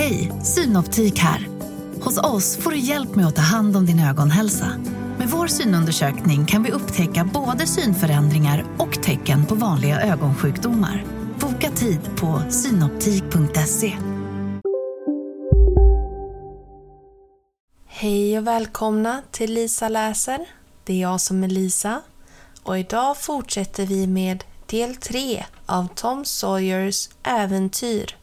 Hej, Synoptik här. Hos oss får du hjälp med att ta hand om din ögonhälsa. Med vår synundersökning kan vi upptäcka både synförändringar och tecken på vanliga ögonsjukdomar. Boka tid på synoptik.se. Hej och välkomna till Lisa läser. Det är jag som är Lisa och idag fortsätter vi med del 3 av Tom Sawyers äventyr.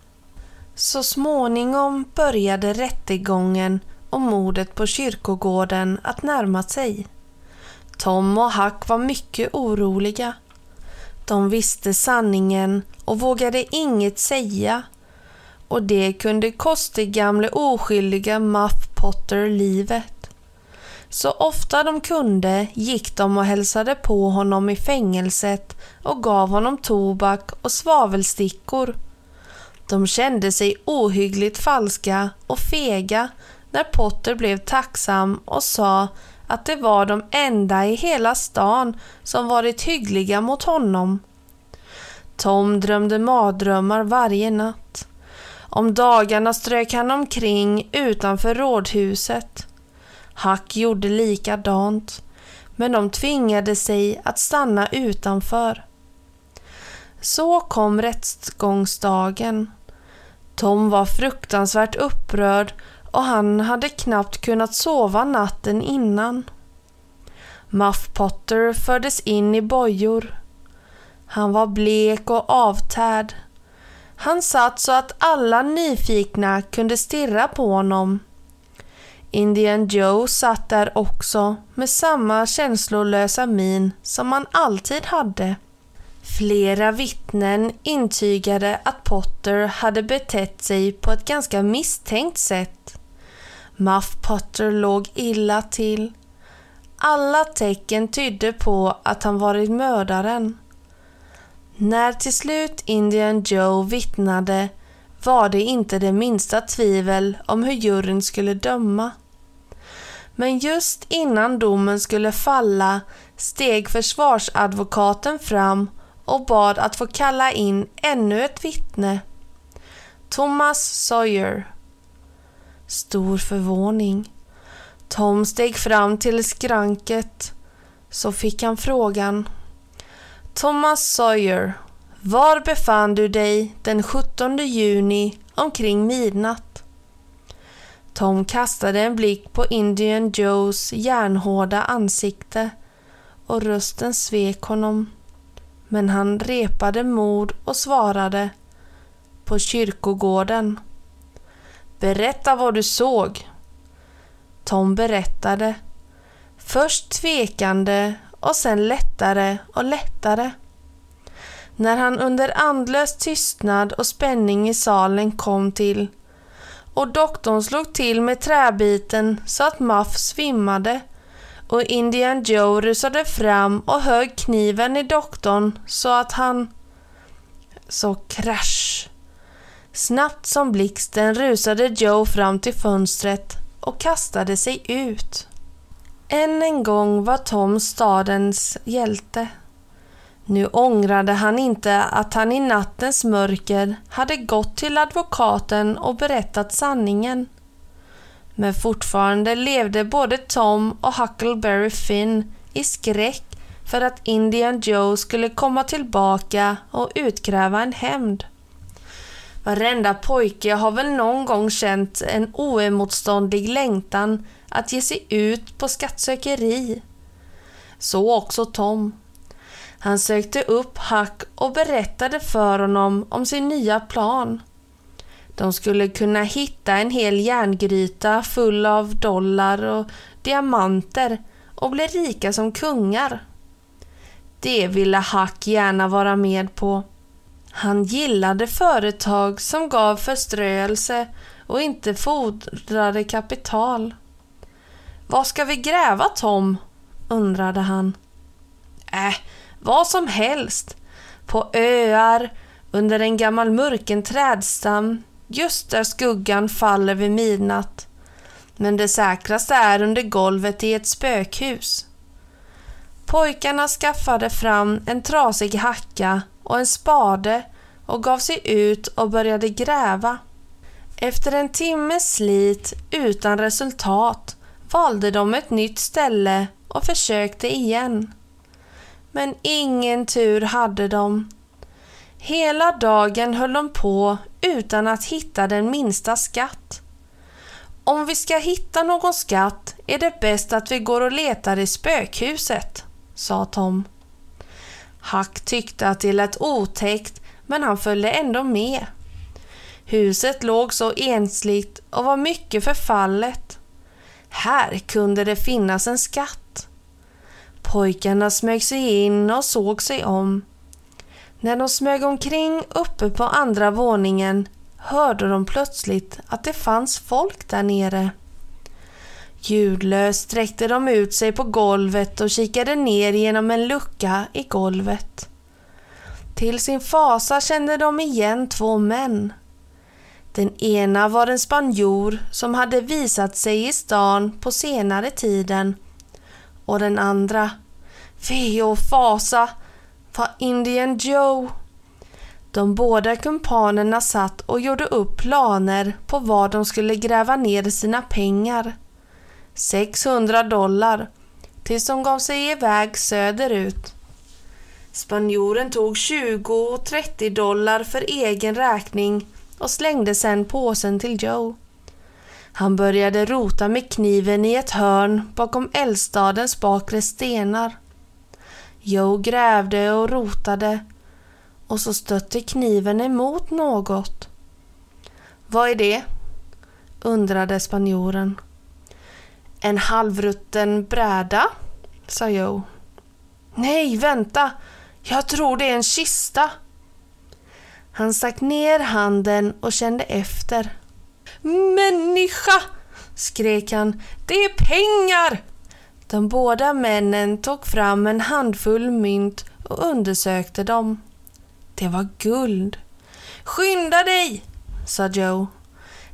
Så småningom började rättegången och mordet på kyrkogården att närma sig. Tom och Huck var mycket oroliga. De visste sanningen och vågade inget säga och det kunde kosta gamle oskyldiga Muff Potter livet. Så ofta de kunde gick de och hälsade på honom i fängelset och gav honom tobak och svavelstickor. De kände sig ohyggligt falska och fega när Potter blev tacksam och sa att det var de enda i hela stan som varit hyggliga mot honom. Tom drömde mardrömmar varje natt. Om dagarna strök han omkring utanför rådhuset. Hack gjorde likadant, men de tvingade sig att stanna utanför. Så kom rättegångsdagen. Tom var fruktansvärt upprörd och han hade knappt kunnat sova natten innan. Muff Potter fördes in i bojor. Han var blek och avtärd. Han satt så att alla nyfikna kunde stirra på honom. Indian Joe satt där också med samma känslolösa min som han alltid hade. Flera vittnen intygade att Potter hade betett sig på ett ganska misstänkt sätt. Muff Potter låg illa till. Alla tecken tydde på att han varit mördaren. När till slut Indian Joe vittnade var det inte det minsta tvivel om hur juryn skulle döma. Men just innan domen skulle falla steg försvarsadvokaten fram och bad att få kalla in ännu ett vittne. Thomas Sawyer. Stor förvåning. Tom steg fram till skranket. Så fick han frågan. Thomas Sawyer, var befann du dig den 17 juni omkring midnatt? Tom kastade en blick på Indian Joes järnhårda ansikte och rösten svek honom. Men han repade mod och svarade på kyrkogården. Berätta vad du såg. Tom berättade. Först tvekande och sen lättare och lättare. När han under andlös tystnad och spänning i salen kom till och doktorn slog till med träbiten så att Muff svimmade och Indian Joe rusade fram och högg kniven i doktorn så att han... Så krasch. Snabbt som blixten rusade Joe fram till fönstret och kastade sig ut. Än en gång var Tom stadens hjälte. Nu ångrade han inte att han i nattens mörker hade gått till advokaten och berättat sanningen. Men fortfarande levde både Tom och Huckleberry Finn i skräck för att Indian Joe skulle komma tillbaka och utkräva en hämnd. Varenda pojke har väl någon gång känt en oemotståndlig längtan att ge sig ut på skattsökeri. Så också Tom. Han sökte upp Huck och berättade för honom om sin nya plan. De skulle kunna hitta en hel järngryta full av dollar och diamanter och bli rika som kungar. Det ville Huck gärna vara med på. Han gillade företag som gav förströelse och inte fordrade kapital. Vad ska vi gräva Tom? undrade han. Äh, vad som helst. På öar, under en gammal murken trädstam, just där skuggan faller vid midnatt. Men det säkraste är under golvet i ett spökhus. Pojkarna skaffade fram en trasig hacka och en spade och gav sig ut och började gräva. Efter en timmes slit utan resultat valde de ett nytt ställe och försökte igen. Men ingen tur hade de. Hela dagen höll de på utan att hitta den minsta skatt. Om vi ska hitta någon skatt är det bäst att vi går och letar i spökhuset, sa Tom. Hack tyckte att det lät otäckt men han följde ändå med. Huset låg så ensligt och var mycket förfallet. Här kunde det finnas en skatt. Pojkarna smög sig in och såg sig om. När de smög omkring uppe på andra våningen hörde de plötsligt att det fanns folk där nere. Ljudlöst sträckte de ut sig på golvet och kikade ner genom en lucka i golvet. Till sin fasa kände de igen två män. Den ena var en spanjor som hade visat sig i stan på senare tiden och den andra, fe och fasa, var Indian Joe. De båda kumpanerna satt och gjorde upp planer på var de skulle gräva ner sina pengar. 600 dollar tills de gav sig iväg söderut. Spanjoren tog 20 och 30 dollar för egen räkning och slängde sedan påsen till Joe. Han började rota med kniven i ett hörn bakom eldstadens bakre stenar. Joe grävde och rotade och så stötte kniven emot något. Vad är det? undrade spanjoren. En halvrutten bräda, sa Joe. Nej, vänta! Jag tror det är en kista. Han stack ner handen och kände efter. Människa! skrek han. Det är pengar! De båda männen tog fram en handfull mynt och undersökte dem. Det var guld. Skynda dig, sa Joe.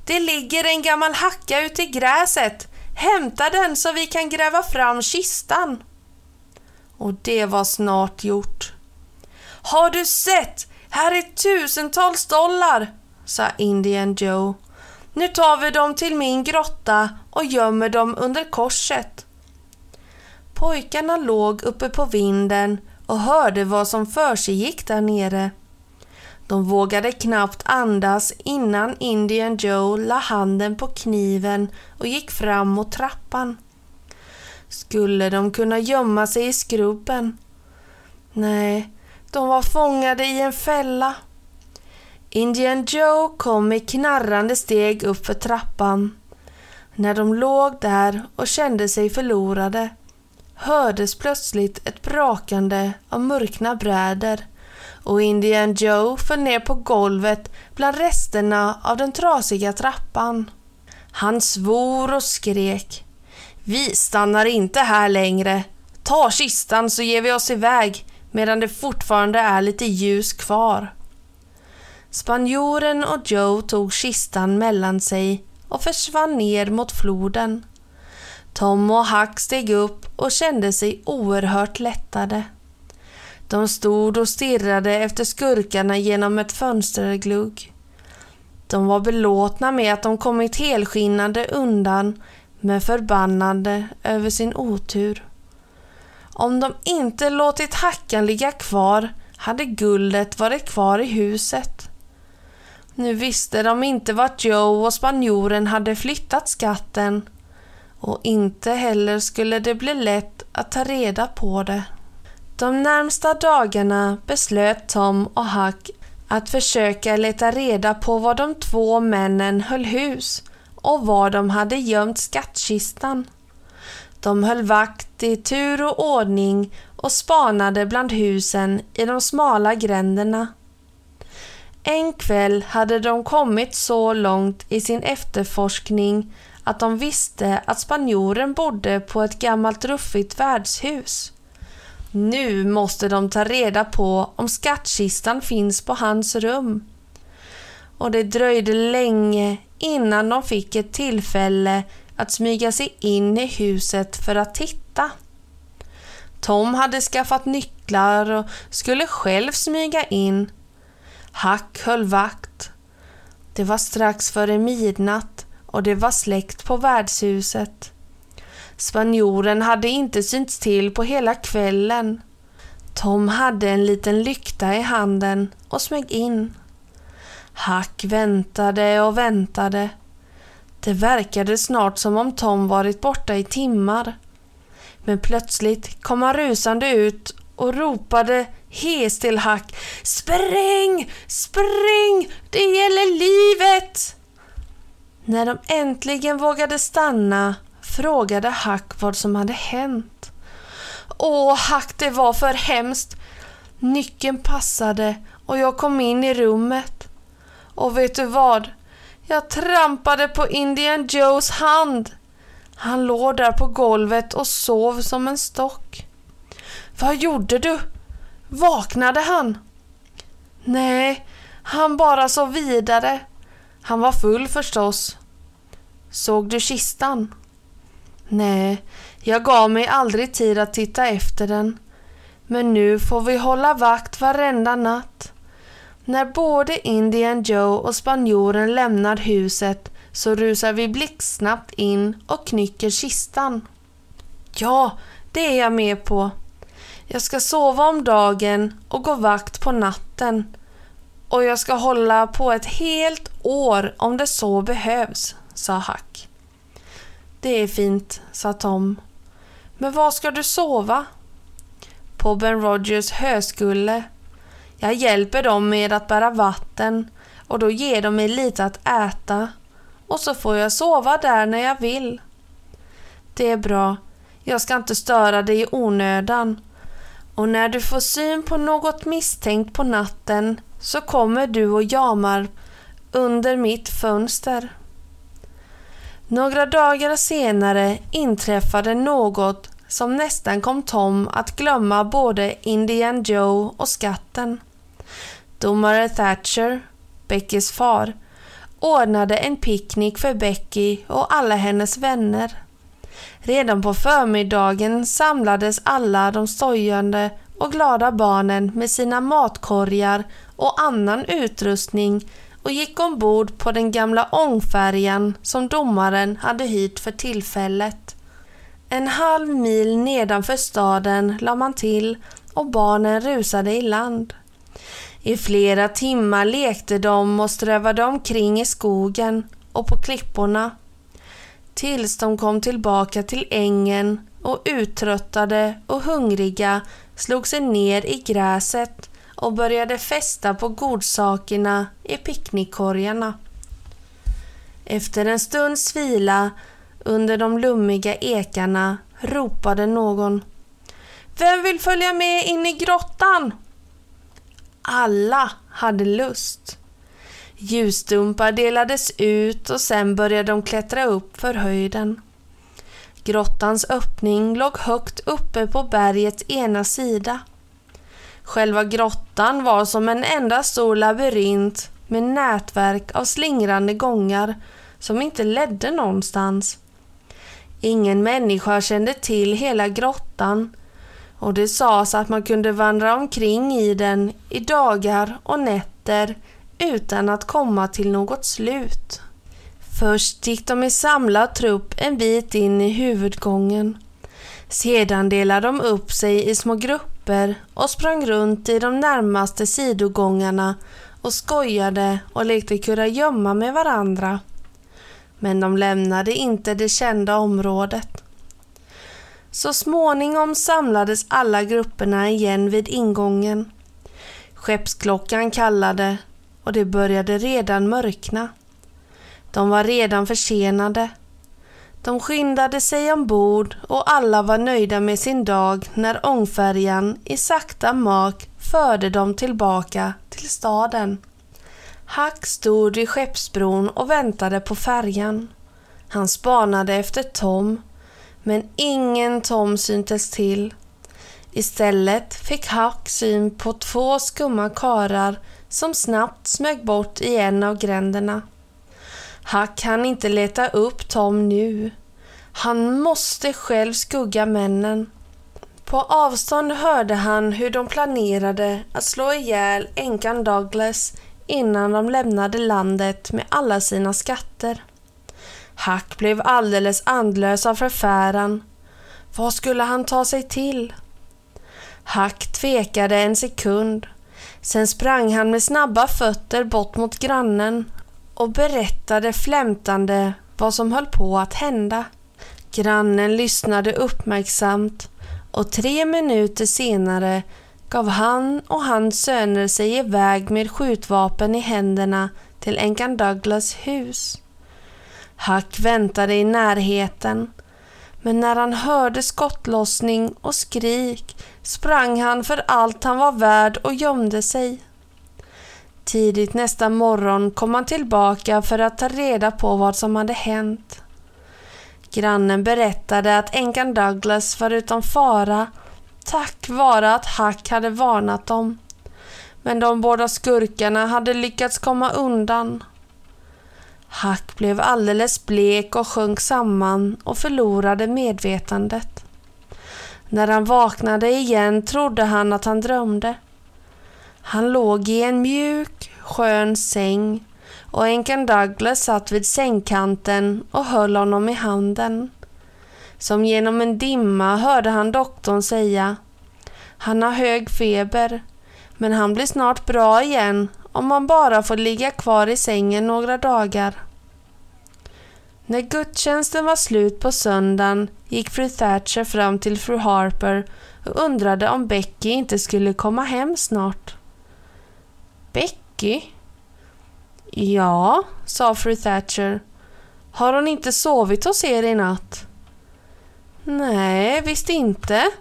Det ligger en gammal hacka ute i gräset. Hämta den så vi kan gräva fram kistan. Och det var snart gjort. Har du sett? Här är tusentals dollar, sa Indian Joe. Nu tar vi dem till min grotta och gömmer dem under korset. Pojkarna låg uppe på vinden och hörde vad som försiggick där nere. De vågade knappt andas innan Indian Joe la handen på kniven och gick fram mot trappan. Skulle de kunna gömma sig i skrubben? Nej, de var fångade i en fälla. Indian Joe kom med knarrande steg upp för trappan. När de låg där och kände sig förlorade hördes plötsligt ett brakande av mörkna bräder och Indian Joe föll ner på golvet bland resterna av den trasiga trappan. Han svor och skrek. Vi stannar inte här längre. Ta kistan så ger vi oss iväg medan det fortfarande är lite ljus kvar. Spanjoren och Joe tog kistan mellan sig och försvann ner mot floden. Tom och Huck steg upp och kände sig oerhört lättade. De stod och stirrade efter skurkarna genom ett fönsterglugg. De var belåtna med att de kommit helskinnande undan men förbannade över sin otur. Om de inte låtit hackan ligga kvar hade guldet varit kvar i huset. Nu visste de inte vart Joe och spanjoren hade flyttat skatten och inte heller skulle det bli lätt att ta reda på det. De närmsta dagarna beslöt Tom och Huck att försöka leta reda på var de två männen höll hus och var de hade gömt skattkistan. De höll vakt i tur och ordning och spanade bland husen i de smala gränderna. En kväll hade de kommit så långt i sin efterforskning att de visste att spanjoren bodde på ett gammalt ruffigt värdshus. Nu måste de ta reda på om skattkistan finns på hans rum. Och det dröjde länge innan de fick ett tillfälle att smyga sig in i huset för att titta. Tom hade skaffat nycklar och skulle själv smyga in. Hack höll vakt. Det var strax före midnatt och det var släckt på värdshuset. Spanjoren hade inte synts till på hela kvällen. Tom hade en liten lykta i handen och smög in. Hack väntade och väntade. Det verkade snart som om Tom varit borta i timmar. Men plötsligt kom han rusande ut och ropade hes till Hack. Spring! Spring! Det gäller livet! När de äntligen vågade stanna frågade Hack vad som hade hänt. Åh, Hack, det var för hemskt. Nyckeln passade och jag kom in i rummet. Och vet du vad? Jag trampade på Indian Joes hand. Han låg där på golvet och sov som en stock. Vad gjorde du? Vaknade han? Nej, han bara sov vidare. Han var full förstås. Såg du kistan? Nej, jag gav mig aldrig tid att titta efter den. Men nu får vi hålla vakt varenda natt. När både Indian Joe och spanjoren lämnar huset så rusar vi blixtsnabbt in och knycker kistan. Ja, det är jag med på. Jag ska sova om dagen och gå vakt på natten. Och jag ska hålla på ett helt år om det så behövs, sa Hack. Det är fint, sa Tom. Men var ska du sova? På Ben Rogers höskulle. Jag hjälper dem med att bära vatten och då ger de mig lite att äta och så får jag sova där när jag vill. Det är bra. Jag ska inte störa dig i onödan. Och när du får syn på något misstänkt på natten så kommer du och jamar under mitt fönster. Några dagar senare inträffade något som nästan kom Tom att glömma både Indian Joe och skatten. Domare Thatcher, Beckys far, ordnade en picknick för Becky och alla hennes vänner. Redan på förmiddagen samlades alla de stojande och glada barnen med sina matkorgar och annan utrustning och gick ombord på den gamla ångfärjan som domaren hade hyrt för tillfället. En halv mil nedanför staden la man till och barnen rusade i land. I flera timmar lekte de och strövade omkring i skogen och på klipporna. Tills de kom tillbaka till ängen och uttröttade och hungriga slog sig ner i gräset och började fästa på godsakerna i picknickkorgarna. Efter en stunds vila under de lummiga ekarna ropade någon. Vem vill följa med in i grottan? Alla hade lust. Ljusstumpar delades ut och sen började de klättra upp för höjden. Grottans öppning låg högt uppe på bergets ena sida. Själva grottan var som en enda stor labyrint med nätverk av slingrande gångar som inte ledde någonstans. Ingen människa kände till hela grottan och det sades att man kunde vandra omkring i den i dagar och nätter utan att komma till något slut. Först gick de i samlad trupp en bit in i huvudgången. Sedan delade de upp sig i små grupper och sprang runt i de närmaste sidogångarna och skojade och lekte kurragömma med varandra. Men de lämnade inte det kända området. Så småningom samlades alla grupperna igen vid ingången. Skeppsklockan kallade och det började redan mörkna. De var redan försenade. De skyndade sig ombord och alla var nöjda med sin dag när ångfärjan i sakta mak förde dem tillbaka till staden. Hack stod vid skeppsbron och väntade på färjan. Han spanade efter Tom, men ingen Tom syntes till. Istället fick Hack syn på två skumma karar som snabbt smög bort i en av gränderna. Hack kan inte leta upp Tom nu. Han måste själv skugga männen. På avstånd hörde han hur de planerade att slå ihjäl änkan Douglas innan de lämnade landet med alla sina skatter. Hack blev alldeles andlös av förfäran. Vad skulle han ta sig till? Hack tvekade en sekund. Sen sprang han med snabba fötter bort mot grannen och berättade flämtande vad som höll på att hända. Grannen lyssnade uppmärksamt och tre minuter senare gav han och hans söner sig iväg med skjutvapen i händerna till änkan Douglas hus. Hack väntade i närheten, men när han hörde skottlossning och skrik sprang han för allt han var värd och gömde sig. Tidigt nästa morgon kom han tillbaka för att ta reda på vad som hade hänt. Grannen berättade att änkan Douglas var utom fara tack vare att Hack hade varnat dem. Men de båda skurkarna hade lyckats komma undan. Hack blev alldeles blek och sjönk samman och förlorade medvetandet. När han vaknade igen trodde han att han drömde. Han låg i en mjuk, skön säng och änkan Douglas satt vid sängkanten och höll honom i handen. Som genom en dimma hörde han doktorn säga Han har hög feber, men han blir snart bra igen om man bara får ligga kvar i sängen några dagar. När gudstjänsten var slut på söndagen gick fru Thatcher fram till fru Harper och undrade om Becky inte skulle komma hem snart. Becky? Ja, sa fru Thatcher. Har hon inte sovit hos er i natt? Nej, visst inte.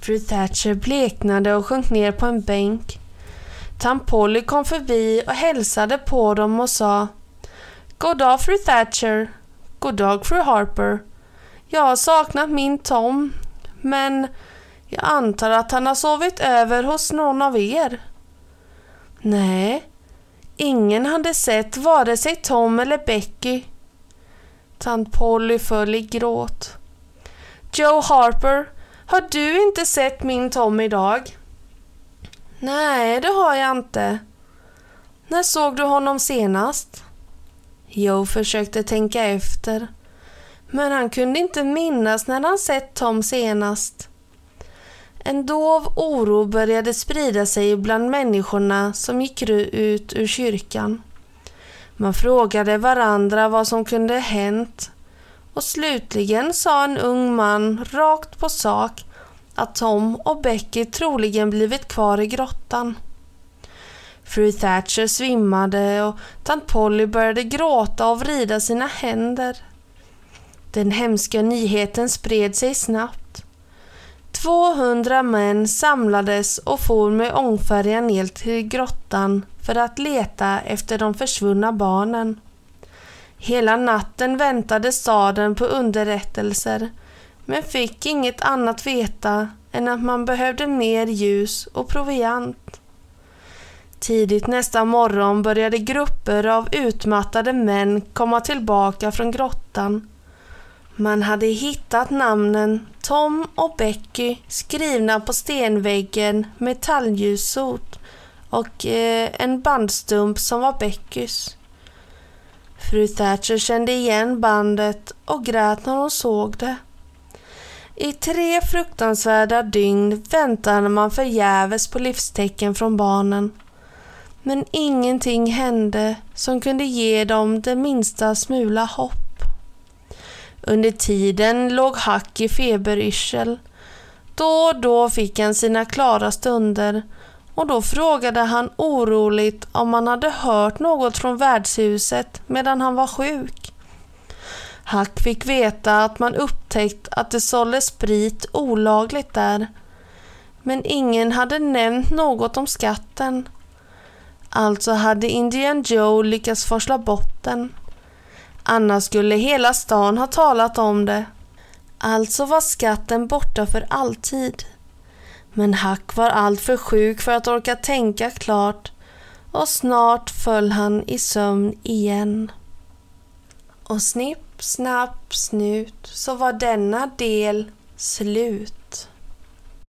Fru Thatcher bleknade och sjönk ner på en bänk. Tant Polly kom förbi och hälsade på dem och sa God dag fru Thatcher. God dag fru Harper. Jag har saknat min Tom, men jag antar att han har sovit över hos någon av er. Nej, ingen hade sett vare sig Tom eller Becky. Tant Polly föll i gråt. Joe Harper, har du inte sett min Tom idag? Nej, det har jag inte. När såg du honom senast? Joe försökte tänka efter, men han kunde inte minnas när han sett Tom senast. En dov oro började sprida sig bland människorna som gick ut ur kyrkan. Man frågade varandra vad som kunde hänt och slutligen sa en ung man rakt på sak att Tom och Becky troligen blivit kvar i grottan. Fru Thatcher svimmade och tant Polly började gråta och vrida sina händer. Den hemska nyheten spred sig snabbt. 200 män samlades och for med ångfärjan ner till grottan för att leta efter de försvunna barnen. Hela natten väntade staden på underrättelser men fick inget annat veta än att man behövde mer ljus och proviant. Tidigt nästa morgon började grupper av utmattade män komma tillbaka från grottan. Man hade hittat namnen Tom och Becky skrivna på stenväggen med talgljussot och eh, en bandstump som var Beckys. Fru Thatcher kände igen bandet och grät när hon såg det. I tre fruktansvärda dygn väntade man förgäves på livstecken från barnen. Men ingenting hände som kunde ge dem det minsta smula hopp. Under tiden låg Hack i feberyrsel. Då och då fick han sina klara stunder och då frågade han oroligt om han hade hört något från värdshuset medan han var sjuk. Hack fick veta att man upptäckt att det såldes sprit olagligt där. Men ingen hade nämnt något om skatten. Alltså hade Indian Joe lyckats forsla bort den. Annars skulle hela stan ha talat om det. Alltså var skatten borta för alltid. Men Hack var alltför sjuk för att orka tänka klart och snart föll han i sömn igen. Och snipp, snapp, snut så var denna del slut.